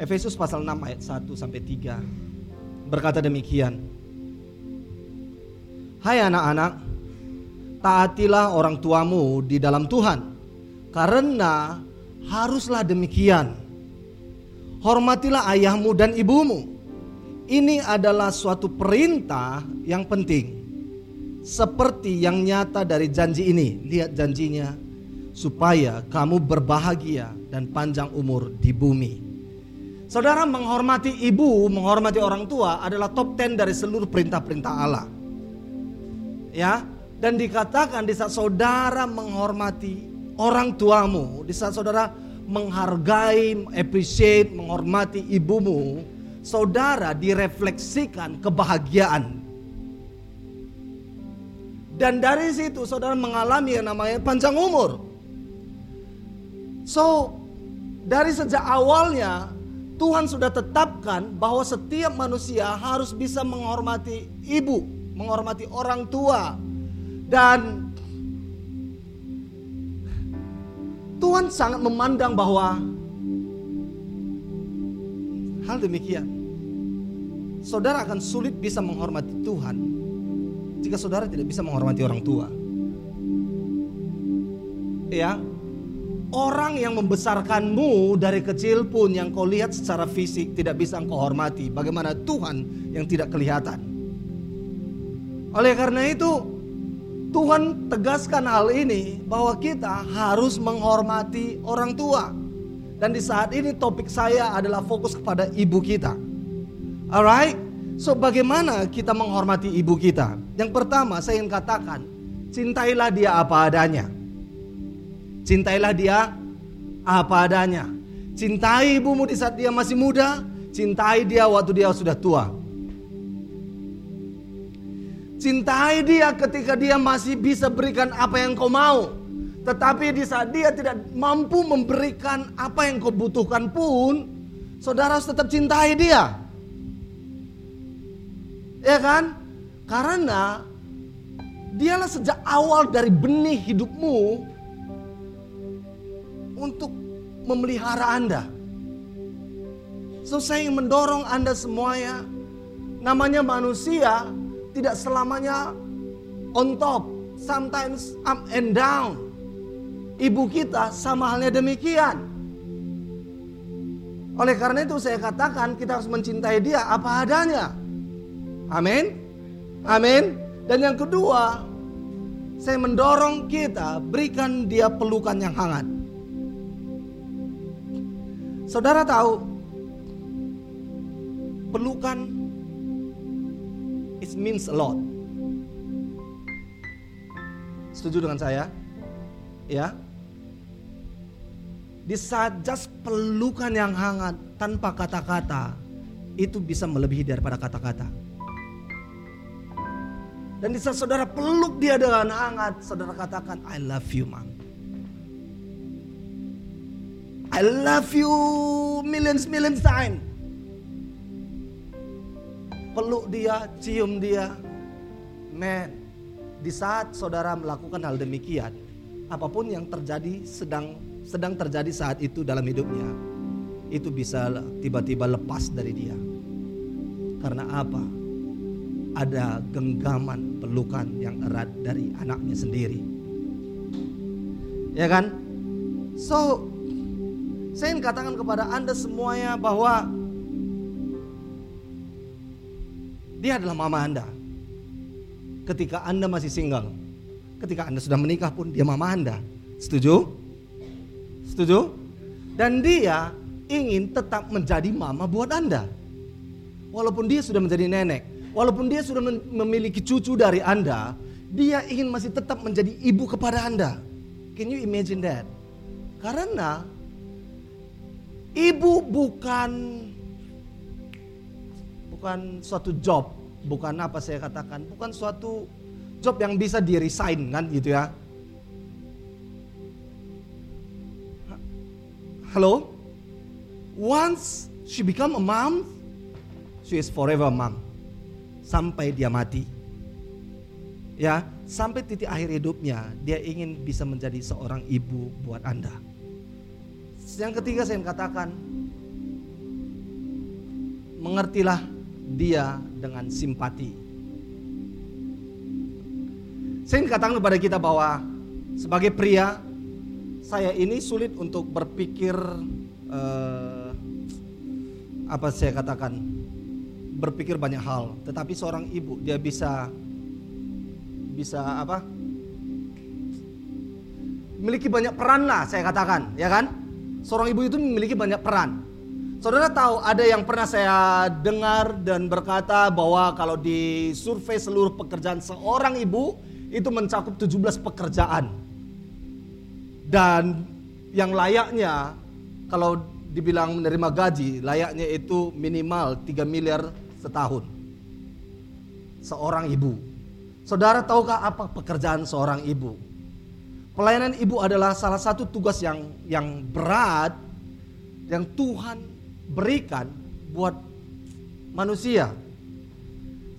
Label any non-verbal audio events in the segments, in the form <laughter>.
Efesus pasal 6 ayat 1 sampai 3 berkata demikian. Hai anak-anak, taatilah orang tuamu di dalam Tuhan. Karena haruslah demikian. Hormatilah ayahmu dan ibumu. Ini adalah suatu perintah yang penting. Seperti yang nyata dari janji ini. Lihat janjinya. Supaya kamu berbahagia dan panjang umur di bumi. Saudara menghormati ibu, menghormati orang tua adalah top 10 dari seluruh perintah-perintah Allah. Ya, dan dikatakan di saat saudara menghormati orang tuamu, di saat saudara menghargai, appreciate, menghormati ibumu, saudara direfleksikan kebahagiaan. Dan dari situ saudara mengalami yang namanya panjang umur. So, dari sejak awalnya Tuhan sudah tetapkan bahwa setiap manusia harus bisa menghormati ibu, menghormati orang tua. Dan Tuhan sangat memandang bahwa hal demikian. Saudara akan sulit bisa menghormati Tuhan jika saudara tidak bisa menghormati orang tua. Ya, Orang yang membesarkanmu dari kecil pun yang kau lihat secara fisik tidak bisa engkau hormati. Bagaimana Tuhan yang tidak kelihatan. Oleh karena itu Tuhan tegaskan hal ini bahwa kita harus menghormati orang tua. Dan di saat ini topik saya adalah fokus kepada ibu kita. Alright? So bagaimana kita menghormati ibu kita? Yang pertama saya ingin katakan, cintailah dia apa adanya. Cintailah dia apa adanya. Cintai ibumu di saat dia masih muda, cintai dia waktu dia sudah tua. Cintai dia ketika dia masih bisa berikan apa yang kau mau. Tetapi di saat dia tidak mampu memberikan apa yang kau butuhkan pun, saudara harus tetap cintai dia. Ya kan? Karena dialah sejak awal dari benih hidupmu untuk memelihara Anda. So saya ingin mendorong Anda semuanya. Namanya manusia tidak selamanya on top. Sometimes up and down. Ibu kita sama halnya demikian. Oleh karena itu saya katakan kita harus mencintai dia apa adanya. Amin. Amin. Dan yang kedua, saya mendorong kita berikan dia pelukan yang hangat. Saudara tahu pelukan it means a lot. Setuju dengan saya? Ya. Di saat just pelukan yang hangat tanpa kata-kata itu bisa melebihi daripada kata-kata. Dan di saat saudara peluk dia dengan hangat, saudara katakan I love you, mom. I love you millions millions time. Peluk dia, cium dia. Man, di saat saudara melakukan hal demikian, apa pun yang terjadi sedang sedang terjadi saat itu dalam hidupnya, itu bisa tiba-tiba lepas dari dia. Karena apa? Ada genggaman pelukan yang erat dari anaknya sendiri. Ya kan? So, saya ingin katakan kepada Anda semuanya bahwa dia adalah mama Anda. Ketika Anda masih single, ketika Anda sudah menikah pun dia mama Anda. Setuju? Setuju? Dan dia ingin tetap menjadi mama buat Anda. Walaupun dia sudah menjadi nenek, walaupun dia sudah memiliki cucu dari Anda, dia ingin masih tetap menjadi ibu kepada Anda. Can you imagine that? Karena Ibu bukan bukan suatu job, bukan apa saya katakan, bukan suatu job yang bisa di resign kan gitu ya. Halo? Once she become a mom, she is forever mom. Sampai dia mati. Ya, sampai titik akhir hidupnya dia ingin bisa menjadi seorang ibu buat Anda. Yang ketiga saya katakan, mengertilah dia dengan simpati. Saya ingin katakan kepada kita bahwa sebagai pria, saya ini sulit untuk berpikir eh, apa saya katakan berpikir banyak hal. Tetapi seorang ibu dia bisa bisa apa? Memiliki banyak peran lah saya katakan, ya kan? Seorang ibu itu memiliki banyak peran. Saudara tahu ada yang pernah saya dengar dan berkata bahwa kalau di survei seluruh pekerjaan seorang ibu itu mencakup 17 pekerjaan. Dan yang layaknya kalau dibilang menerima gaji, layaknya itu minimal 3 miliar setahun. Seorang ibu. Saudara tahukah apa pekerjaan seorang ibu? Pelayanan ibu adalah salah satu tugas yang yang berat yang Tuhan berikan buat manusia.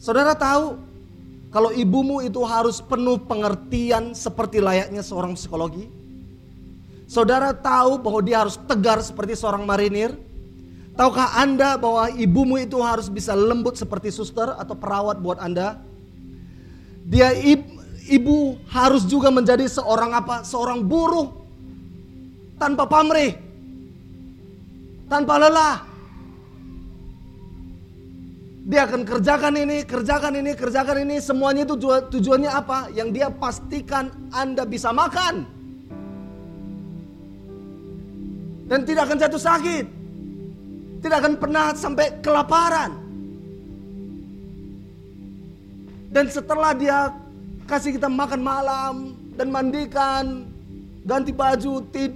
Saudara tahu kalau ibumu itu harus penuh pengertian seperti layaknya seorang psikologi? Saudara tahu bahwa dia harus tegar seperti seorang marinir? Tahukah Anda bahwa ibumu itu harus bisa lembut seperti suster atau perawat buat Anda? Dia ibu harus juga menjadi seorang apa? Seorang buruh tanpa pamrih tanpa lelah. Dia akan kerjakan ini, kerjakan ini, kerjakan ini. Semuanya itu tujuannya apa? Yang dia pastikan Anda bisa makan. Dan tidak akan jatuh sakit. Tidak akan pernah sampai kelaparan. Dan setelah dia kasih kita makan malam dan mandikan, ganti baju, tid,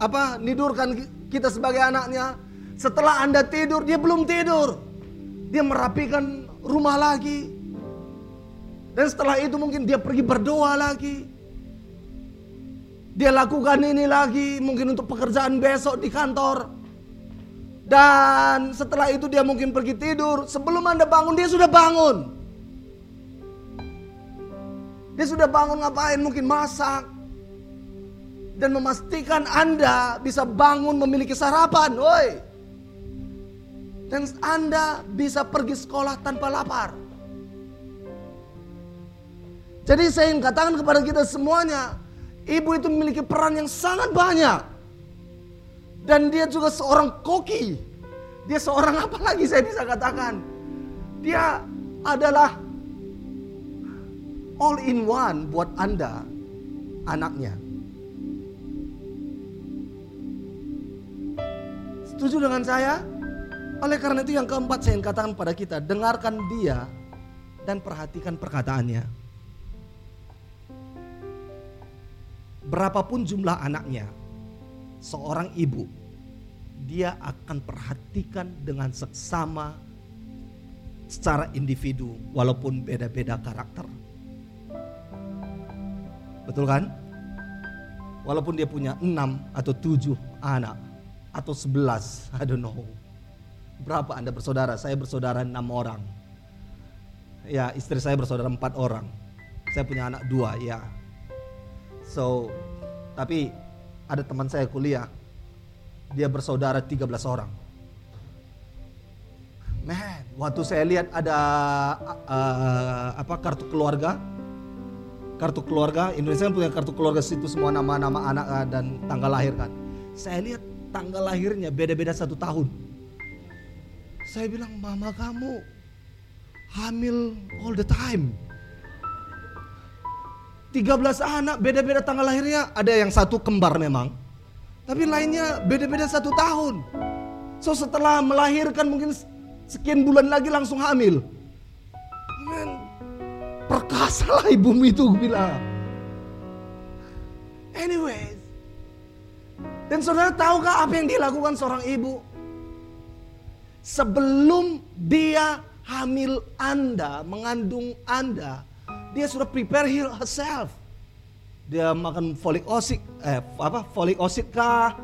apa, nidurkan kita sebagai anaknya, setelah Anda tidur, dia belum tidur. Dia merapikan rumah lagi. Dan setelah itu mungkin dia pergi berdoa lagi. Dia lakukan ini lagi, mungkin untuk pekerjaan besok di kantor. Dan setelah itu dia mungkin pergi tidur. Sebelum Anda bangun, dia sudah bangun. Dia sudah bangun ngapain? Mungkin masak, dan memastikan Anda bisa bangun memiliki sarapan, woi. Dan Anda bisa pergi sekolah tanpa lapar. Jadi saya ingin katakan kepada kita semuanya, ibu itu memiliki peran yang sangat banyak. Dan dia juga seorang koki. Dia seorang apa lagi saya bisa katakan? Dia adalah all in one buat Anda, anaknya. Setuju dengan saya? Oleh karena itu yang keempat saya ingin katakan pada kita, dengarkan dia dan perhatikan perkataannya. Berapapun jumlah anaknya, seorang ibu, dia akan perhatikan dengan seksama secara individu walaupun beda-beda karakter. Betul kan? Walaupun dia punya enam atau tujuh anak atau sebelas, I don't know. Berapa Anda bersaudara? Saya bersaudara enam orang. Ya, istri saya bersaudara empat orang. Saya punya anak dua, ya. So, tapi ada teman saya kuliah, dia bersaudara tiga belas orang. Man, waktu saya lihat ada uh, apa kartu keluarga, kartu keluarga Indonesia kan punya kartu keluarga situ semua nama-nama anak uh, dan tanggal lahir kan. Saya lihat tanggal lahirnya beda-beda satu tahun. Saya bilang, mama kamu hamil all the time. 13 anak beda-beda tanggal lahirnya. Ada yang satu kembar memang. Tapi lainnya beda-beda satu tahun. So setelah melahirkan mungkin sekian bulan lagi langsung hamil. Perkasa lah ibumu itu bilang. Anyways, dan saudara tahukah apa yang dilakukan seorang ibu? Sebelum dia hamil Anda, mengandung Anda, dia sudah prepare herself. Dia makan folik osit, eh apa folik osit kah?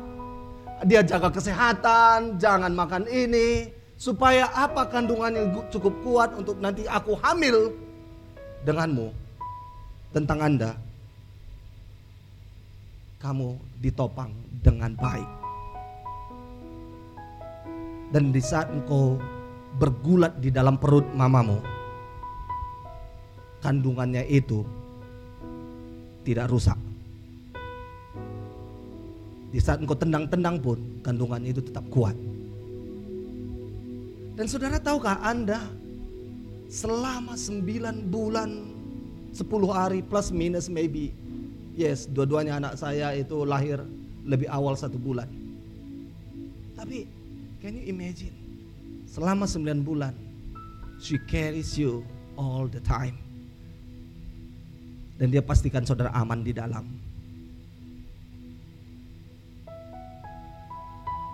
Dia jaga kesehatan, jangan makan ini, supaya apa kandungannya cukup kuat untuk nanti aku hamil denganmu tentang Anda. Kamu ditopang dengan baik. Dan di saat engkau bergulat di dalam perut mamamu, kandungannya itu tidak rusak. Di saat engkau tendang-tendang pun kandungannya itu tetap kuat. Dan saudara tahukah Anda selama 9 bulan 10 hari plus minus maybe yes dua-duanya anak saya itu lahir lebih awal satu bulan. Tapi can you imagine selama 9 bulan she carries you all the time. Dan dia pastikan saudara aman di dalam.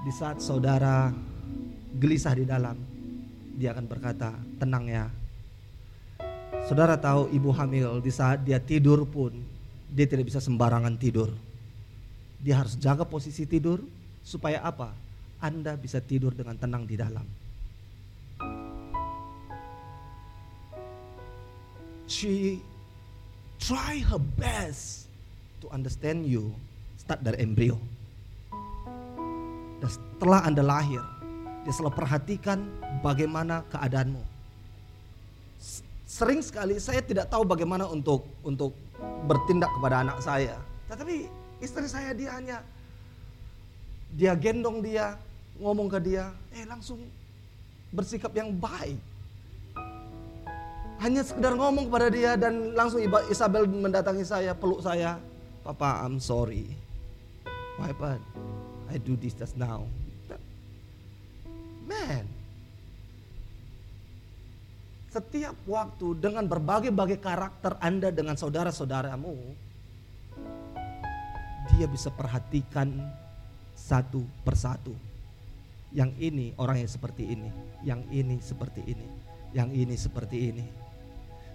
Di saat saudara gelisah di dalam, dia akan berkata, "Tenang ya." Saudara tahu ibu hamil di saat dia tidur pun dia tidak bisa sembarangan tidur. Dia harus jaga posisi tidur supaya apa? Anda bisa tidur dengan tenang di dalam. She try her best to understand you start dari embrio. Dan setelah Anda lahir, dia selalu perhatikan bagaimana keadaanmu. Sering sekali saya tidak tahu bagaimana untuk untuk bertindak kepada anak saya. Tetapi istri saya dia hanya dia gendong dia, ngomong ke dia, eh langsung bersikap yang baik hanya sekedar ngomong kepada dia dan langsung Isabel mendatangi saya, peluk saya. Papa, I'm sorry. Why, but I do this just now. Man, setiap waktu dengan berbagai-bagai karakter Anda dengan saudara-saudaramu, dia bisa perhatikan satu persatu. Yang ini orang yang seperti ini, yang ini seperti ini, yang ini seperti ini.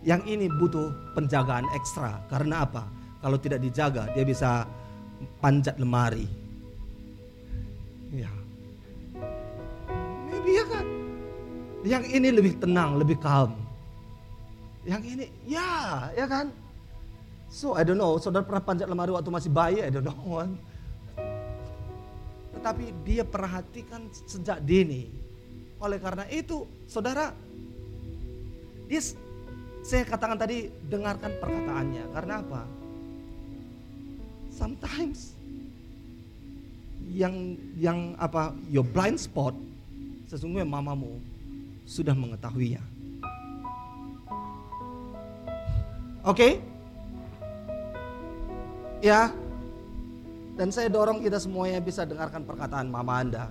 Yang ini butuh penjagaan ekstra. Karena apa? Kalau tidak dijaga, dia bisa panjat lemari. Ya. Yang ini lebih tenang, lebih calm. Yang ini, ya, ya kan? So I don't know, saudara pernah panjat lemari waktu masih bayi, I don't know. Tetapi dia perhatikan sejak dini. Oleh karena itu, saudara, dia saya katakan tadi dengarkan perkataannya. Karena apa? Sometimes yang yang apa your blind spot sesungguhnya mamamu sudah mengetahuinya. Oke? Okay? Ya. Dan saya dorong kita semuanya bisa dengarkan perkataan mama Anda.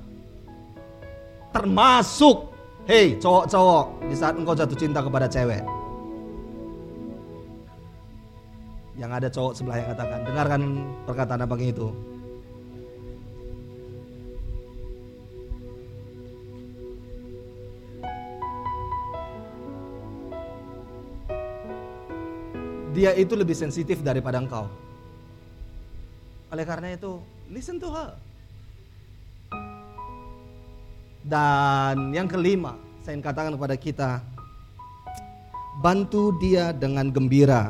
Termasuk, hei cowok-cowok, di saat engkau jatuh cinta kepada cewek. Yang ada cowok sebelah yang katakan, dengarkan perkataan abang itu. Dia itu lebih sensitif daripada engkau. Oleh karena itu, listen to her. Dan yang kelima, saya ingin katakan kepada kita, bantu dia dengan gembira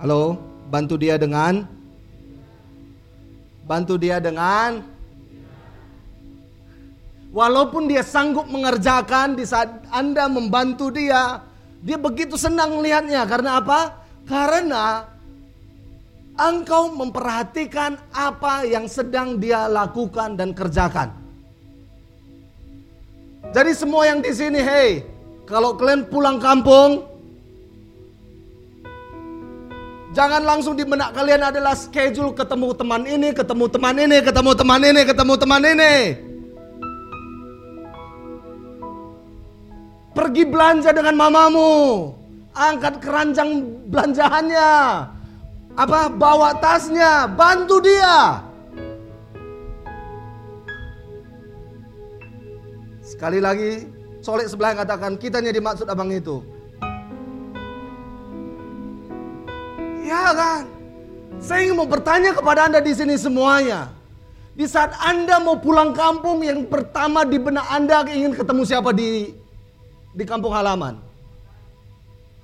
Halo, bantu dia dengan bantu dia dengan Walaupun dia sanggup mengerjakan di saat Anda membantu dia, dia begitu senang melihatnya. Karena apa? Karena engkau memperhatikan apa yang sedang dia lakukan dan kerjakan. Jadi semua yang di sini, hey, kalau kalian pulang kampung, Jangan langsung di benak kalian adalah schedule ketemu teman ini, ketemu teman ini, ketemu teman ini, ketemu teman ini. Pergi belanja dengan mamamu. Angkat keranjang belanjaannya. Apa bawa tasnya, bantu dia. Sekali lagi, solek sebelah yang katakan, kitanya dimaksud abang itu. Ya kan? Saya ingin mau bertanya kepada Anda di sini semuanya. Di saat Anda mau pulang kampung yang pertama di benak Anda ingin ketemu siapa di di kampung halaman?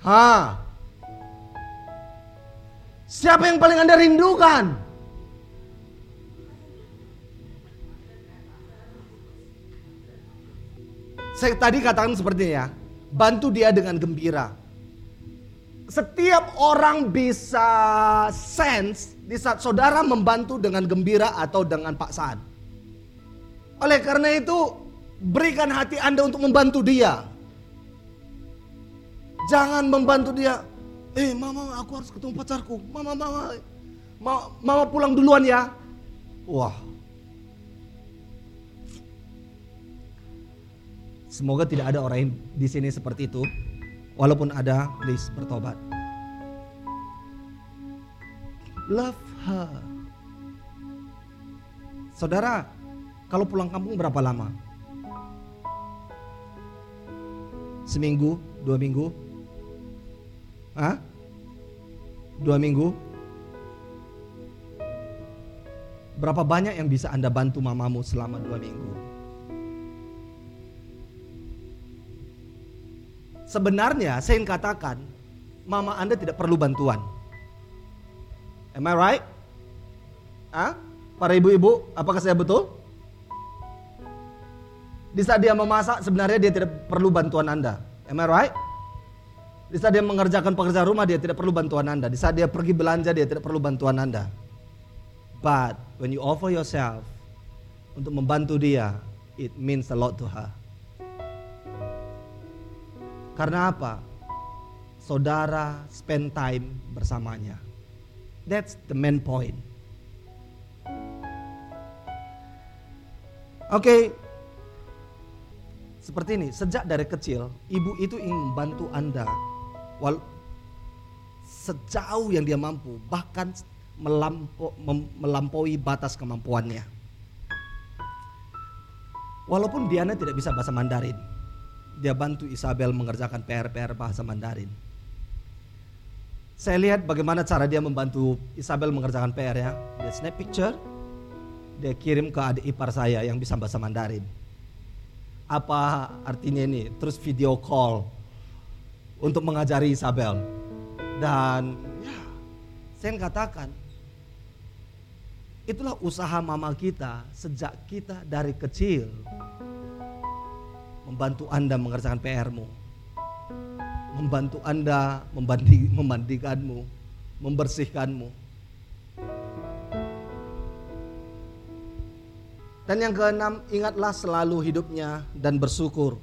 Ha? Siapa yang paling Anda rindukan? Saya tadi katakan seperti ya, bantu dia dengan gembira. Setiap orang bisa sense di saat saudara membantu dengan gembira atau dengan paksaan. Oleh karena itu, berikan hati Anda untuk membantu dia. Jangan membantu dia. Eh, mama, aku harus ketemu pacarku. Mama, mama, mama, mama pulang duluan ya. Wah. Semoga tidak ada orang di sini seperti itu. Walaupun ada, please bertobat. Love her. Saudara, kalau pulang kampung berapa lama? Seminggu, dua minggu? Hah? Dua minggu? Berapa banyak yang bisa Anda bantu mamamu selama dua minggu? Sebenarnya saya ingin katakan, mama Anda tidak perlu bantuan. Am I right? Ah, Para ibu-ibu, apakah saya betul? Di saat dia memasak, sebenarnya dia tidak perlu bantuan Anda. Am I right? Di saat dia mengerjakan pekerjaan rumah, dia tidak perlu bantuan Anda. Di saat dia pergi belanja, dia tidak perlu bantuan Anda. But when you offer yourself untuk membantu dia, it means a lot to her. Karena apa? Saudara spend time bersamanya. That's the main point. Oke, okay. seperti ini. Sejak dari kecil, ibu itu ingin membantu Anda, wal sejauh yang dia mampu, bahkan melampo, melampaui batas kemampuannya. Walaupun Diana tidak bisa bahasa Mandarin, dia bantu Isabel mengerjakan PR-PR bahasa Mandarin. Saya lihat bagaimana cara dia membantu Isabel mengerjakan PR ya. Dia snap picture, dia kirim ke adik ipar saya yang bisa bahasa Mandarin. Apa artinya ini? Terus video call untuk mengajari Isabel. Dan ya, saya katakan, itulah usaha mama kita sejak kita dari kecil membantu Anda mengerjakan PR-mu. Membantu Anda membandi, memandikanmu, membersihkanmu. Dan yang keenam, ingatlah selalu hidupnya dan bersyukur.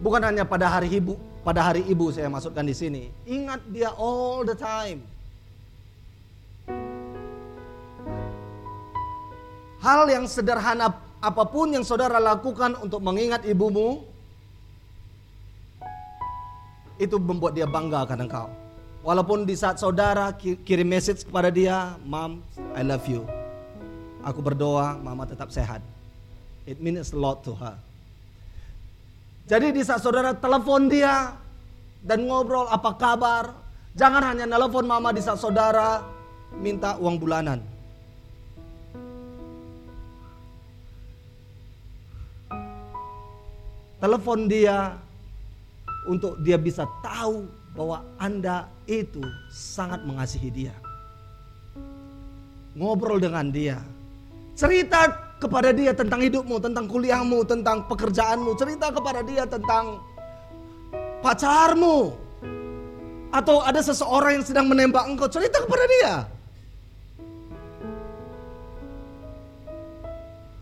Bukan hanya pada hari ibu, pada hari ibu saya masukkan di sini. Ingat dia all the time. Hal yang sederhana apa pun yang saudara lakukan untuk mengingat ibumu, itu membuat dia bangga akan engkau. Walaupun di saat saudara kirim message kepada dia, Mom, I love you. Aku berdoa, mama tetap sehat. It means a lot to her. Jadi di saat saudara telepon dia dan ngobrol apa kabar, jangan hanya telepon mama di saat saudara minta uang bulanan. telepon dia untuk dia bisa tahu bahwa Anda itu sangat mengasihi dia. Ngobrol dengan dia. Cerita kepada dia tentang hidupmu, tentang kuliahmu, tentang pekerjaanmu. Cerita kepada dia tentang pacarmu. Atau ada seseorang yang sedang menembak engkau, cerita kepada dia.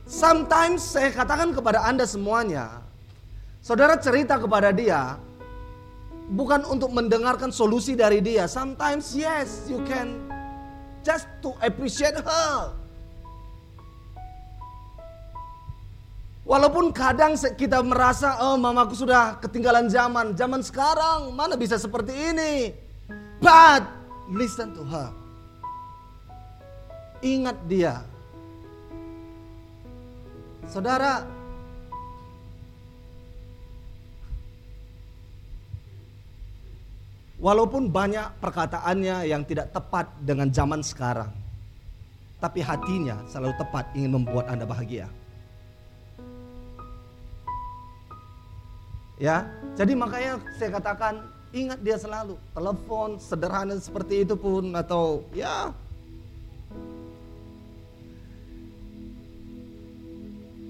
Sometimes saya katakan kepada Anda semuanya, Saudara cerita kepada dia bukan untuk mendengarkan solusi dari dia. Sometimes yes, you can just to appreciate her. Walaupun kadang kita merasa, oh mamaku sudah ketinggalan zaman. Zaman sekarang mana bisa seperti ini. But listen to her. Ingat dia. Saudara, Walaupun banyak perkataannya yang tidak tepat dengan zaman sekarang. Tapi hatinya selalu tepat ingin membuat Anda bahagia. Ya, jadi makanya saya katakan ingat dia selalu. Telepon sederhana seperti itu pun atau ya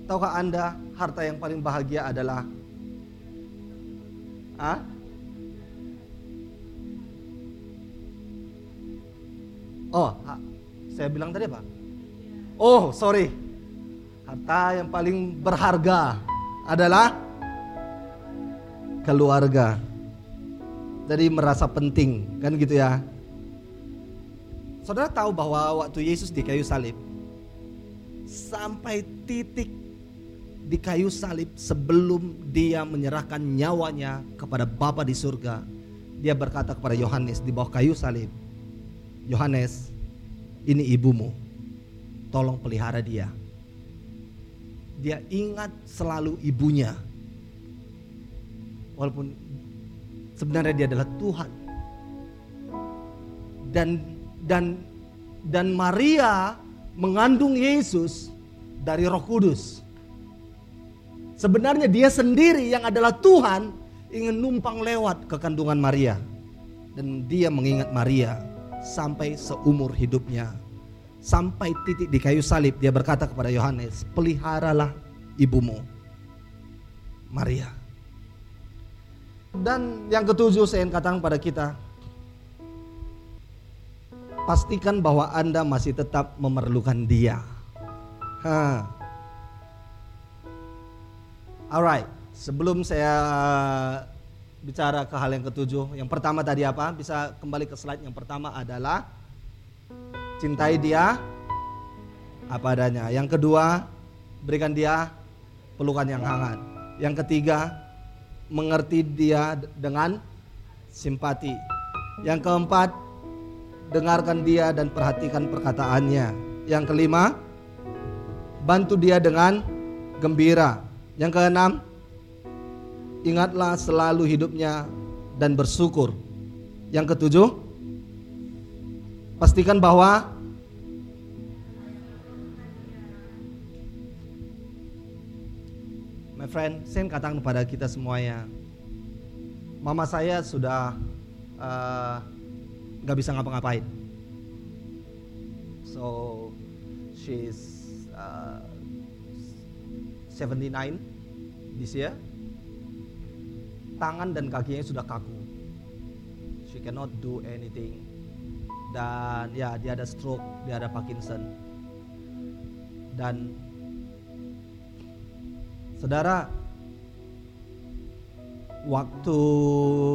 Tahukah Anda harta yang paling bahagia adalah ah? Oh, saya bilang tadi apa? Oh, sorry. Harta yang paling berharga adalah keluarga. Jadi merasa penting, kan gitu ya. Saudara tahu bahwa waktu Yesus di kayu salib sampai titik di kayu salib sebelum dia menyerahkan nyawanya kepada Bapa di surga, dia berkata kepada Yohanes di bawah kayu salib, Yohanes, ini ibumu, tolong pelihara dia. Dia ingat selalu ibunya, walaupun sebenarnya dia adalah Tuhan. Dan dan dan Maria mengandung Yesus dari Roh Kudus. Sebenarnya dia sendiri yang adalah Tuhan ingin numpang lewat ke kandungan Maria. Dan dia mengingat Maria sampai seumur hidupnya. Sampai titik di kayu salib dia berkata kepada Yohanes, peliharalah ibumu. Maria. Dan yang ketujuh saya ingin katakan pada kita, pastikan bahwa Anda masih tetap memerlukan dia. Ha. Alright, sebelum saya bicara ke hal yang ketujuh, yang pertama tadi apa? Bisa kembali ke slide yang pertama adalah cintai dia apa adanya. Yang kedua, berikan dia pelukan yang hangat. Yang ketiga, mengerti dia dengan simpati. Yang keempat, dengarkan dia dan perhatikan perkataannya. Yang kelima, bantu dia dengan gembira. Yang keenam, ingatlah selalu hidupnya dan bersyukur. Yang ketujuh, pastikan bahwa My friend, saya katakan kepada kita semuanya, mama saya sudah uh, gak bisa ngapa-ngapain. So she's uh, 79 this year. Tangan dan kakinya sudah kaku. She cannot do anything. Dan ya dia ada stroke, dia ada Parkinson. Dan saudara, waktu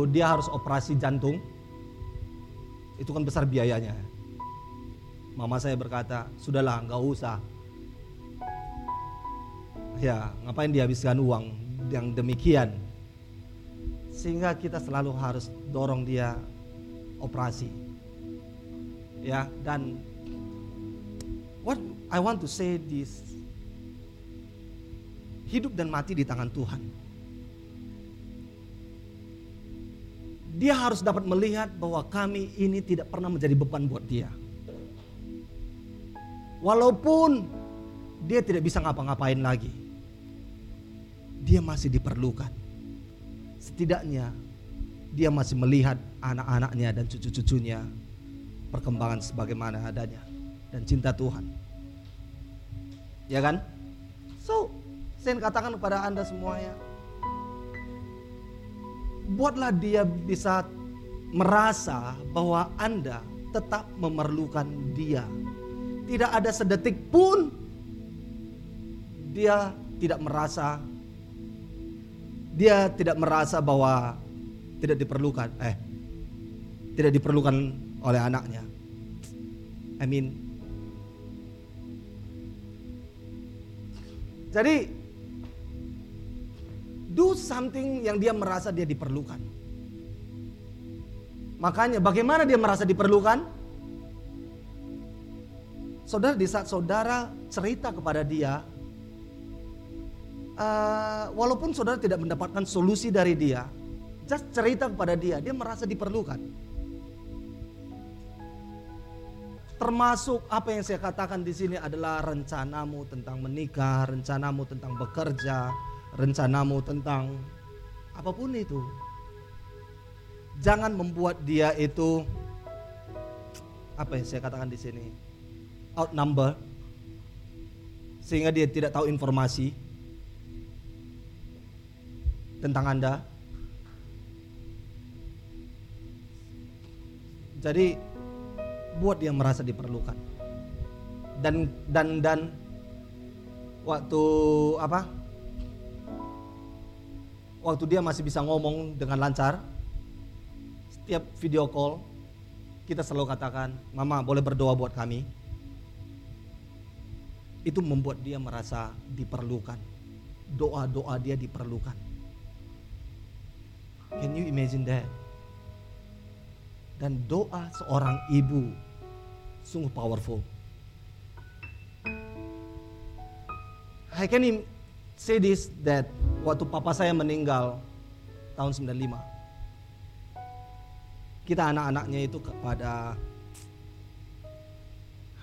dia harus operasi jantung, itu kan besar biayanya. Mama saya berkata, sudahlah nggak usah, Ya, ngapain dihabiskan uang yang demikian? Sehingga kita selalu harus dorong dia operasi. Ya, dan what I want to say this hidup dan mati di tangan Tuhan. Dia harus dapat melihat bahwa kami ini tidak pernah menjadi beban buat dia. Walaupun dia tidak bisa ngapa-ngapain lagi dia masih diperlukan. Setidaknya dia masih melihat anak-anaknya dan cucu-cucunya perkembangan sebagaimana adanya dan cinta Tuhan. Ya kan? So, saya katakan kepada Anda semuanya, buatlah dia bisa merasa bahwa Anda tetap memerlukan dia. Tidak ada sedetik pun dia tidak merasa dia tidak merasa bahwa tidak diperlukan, eh, tidak diperlukan oleh anaknya. I mean, jadi do something yang dia merasa dia diperlukan. Makanya bagaimana dia merasa diperlukan? Saudara di saat saudara cerita kepada dia uh, walaupun saudara tidak mendapatkan solusi dari dia, just cerita kepada dia, dia merasa diperlukan. Termasuk apa yang saya katakan di sini adalah rencanamu tentang menikah, rencanamu tentang bekerja, rencanamu tentang apa pun itu. Jangan membuat dia itu apa yang saya katakan di sini outnumber sehingga dia tidak tahu informasi tentang Anda. Jadi buat dia merasa diperlukan. Dan dan dan waktu apa? Waktu dia masih bisa ngomong dengan lancar, setiap video call kita selalu katakan, "Mama, boleh berdoa buat kami?" Itu membuat dia merasa diperlukan. Doa-doa dia diperlukan. Can you imagine that? Dan doa seorang ibu sungguh powerful. I can say this that waktu papa saya meninggal tahun 95 kita anak-anaknya itu kepada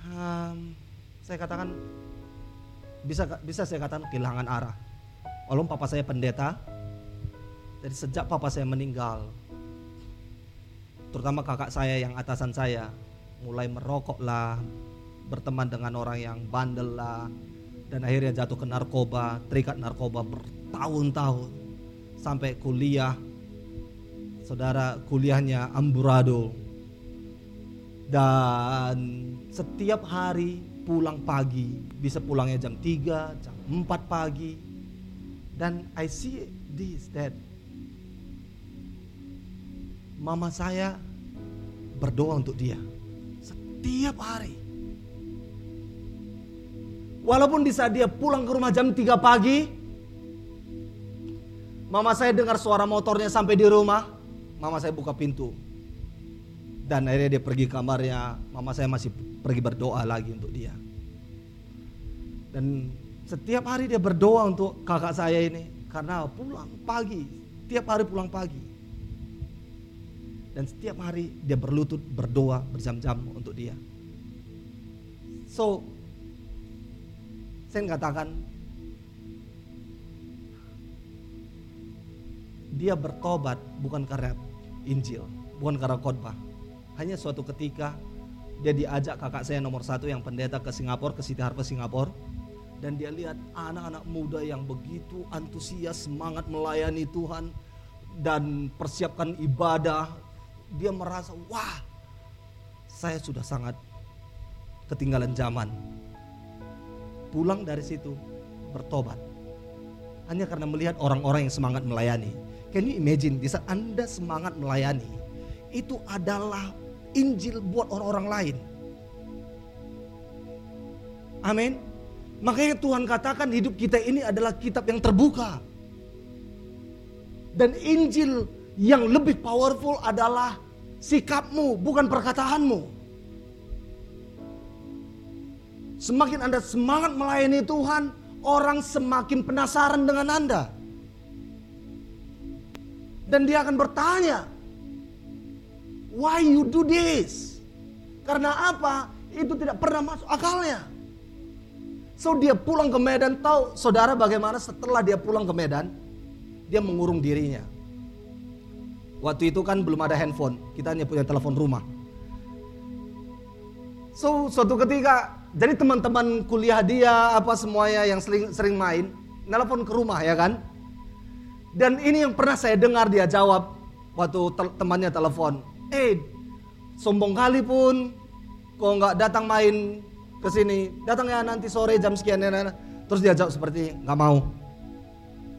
um, saya katakan bisa bisa saya katakan kehilangan arah. Walaupun papa saya pendeta, dari sejak papa saya meninggal, terutama kakak saya yang atasan saya, mulai merokok lah, berteman dengan orang yang bandel lah, dan akhirnya jatuh ke narkoba, terikat narkoba bertahun-tahun, sampai kuliah, saudara kuliahnya amburadul, dan setiap hari pulang pagi, bisa pulangnya jam 3, jam 4 pagi. Dan I see this that mama saya berdoa untuk dia setiap hari. Walaupun di saat dia pulang ke rumah jam 3 pagi, mama saya dengar suara motornya sampai di rumah, mama saya buka pintu. Dan akhirnya dia pergi kamarnya, mama saya masih pergi berdoa lagi untuk dia. Dan setiap hari dia berdoa untuk kakak saya ini karena pulang pagi, tiap hari pulang pagi. Dan setiap hari dia berlutut berdoa berjam-jam untuk dia. So, saya katakan dia bertobat bukan karena Injil, bukan karena khotbah. Hanya suatu ketika dia diajak kakak saya nomor satu yang pendeta ke Singapura, ke City Harvest Singapura. Dan dia lihat anak-anak muda yang begitu antusias semangat melayani Tuhan dan persiapkan ibadah. Dia merasa wah saya sudah sangat ketinggalan zaman pulang dari situ bertobat hanya karena melihat orang-orang yang semangat melayani can you imagine di saat anda semangat melayani itu adalah Injil buat orang-orang lain amin Makanya Tuhan katakan hidup kita ini adalah kitab yang terbuka. Dan Injil yang lebih powerful adalah sikapmu, bukan perkataanmu. Semakin Anda semangat melayani Tuhan, orang semakin penasaran dengan Anda. Dan dia akan bertanya, why you do this? Karena apa? Itu tidak pernah masuk akalnya. So dia pulang ke Medan, tahu saudara bagaimana setelah dia pulang ke Medan, dia mengurung dirinya. Waktu itu kan belum ada handphone, kita hanya punya telepon rumah. So suatu ketika, jadi teman-teman kuliah dia apa semuanya yang sering, sering main, nelpon ke rumah ya kan. Dan ini yang pernah saya dengar dia jawab waktu te temannya telepon. Eh, sombong kali pun, kok nggak datang main ke sini, datang ya nanti sore jam sekian ya. Terus dia jawab seperti nggak mau.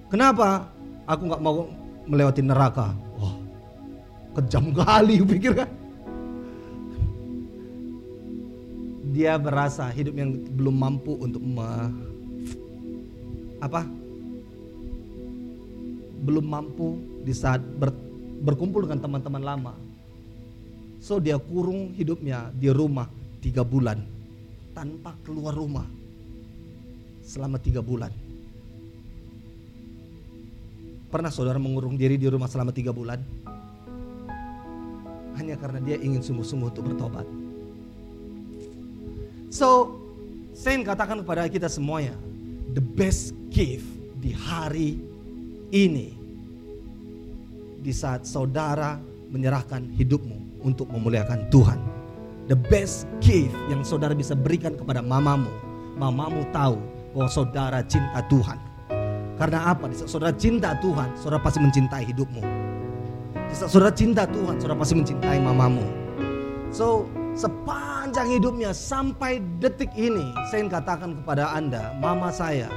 Kenapa? Aku nggak mau melewati neraka. Wah, kejam kali <laughs> pikir. Dia berasa hidup yang belum mampu untuk me, apa? Belum mampu di saat ber, berkumpul dengan teman-teman lama. So dia kurung hidupnya di rumah tiga bulan tanpa keluar rumah selama tiga bulan. Pernah saudara mengurung diri di rumah selama tiga bulan? Hanya karena dia ingin sungguh-sungguh untuk bertobat. So, saya ingin katakan kepada kita semuanya, the best gift di hari ini, di saat saudara menyerahkan hidupmu untuk memuliakan Tuhan the best gift yang saudara bisa berikan kepada mamamu. Mamamu tahu bahwa saudara cinta Tuhan. Karena apa? Di saat saudara cinta Tuhan, saudara pasti mencintai hidupmu. Di saat saudara cinta Tuhan, saudara pasti mencintai mamamu. So, sepanjang hidupnya sampai detik ini, saya ingin katakan kepada Anda, mama saya,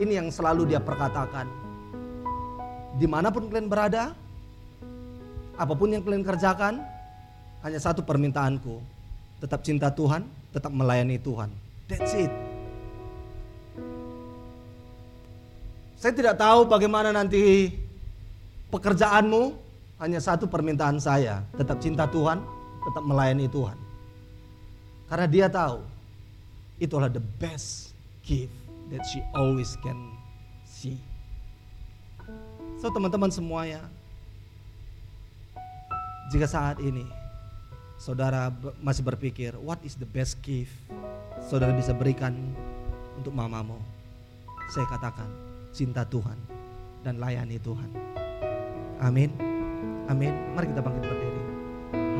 ini yang selalu dia perkatakan. Di mana pun kalian berada, apa pun yang kalian kerjakan, hanya satu permintaanku, tetap cinta Tuhan, tetap melayani Tuhan. That's it. Saya tidak tahu bagaimana nanti pekerjaanmu, hanya satu permintaan saya, tetap cinta Tuhan, tetap melayani Tuhan. Karena dia tahu itulah the best gift that she always can see. So teman-teman semuanya, jika saat ini saudara masih berpikir, what is the best gift saudara bisa berikan untuk mamamu? Saya katakan, cinta Tuhan dan layani Tuhan. Amin. Amin. Mari kita bangkit berdiri.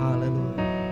Haleluya.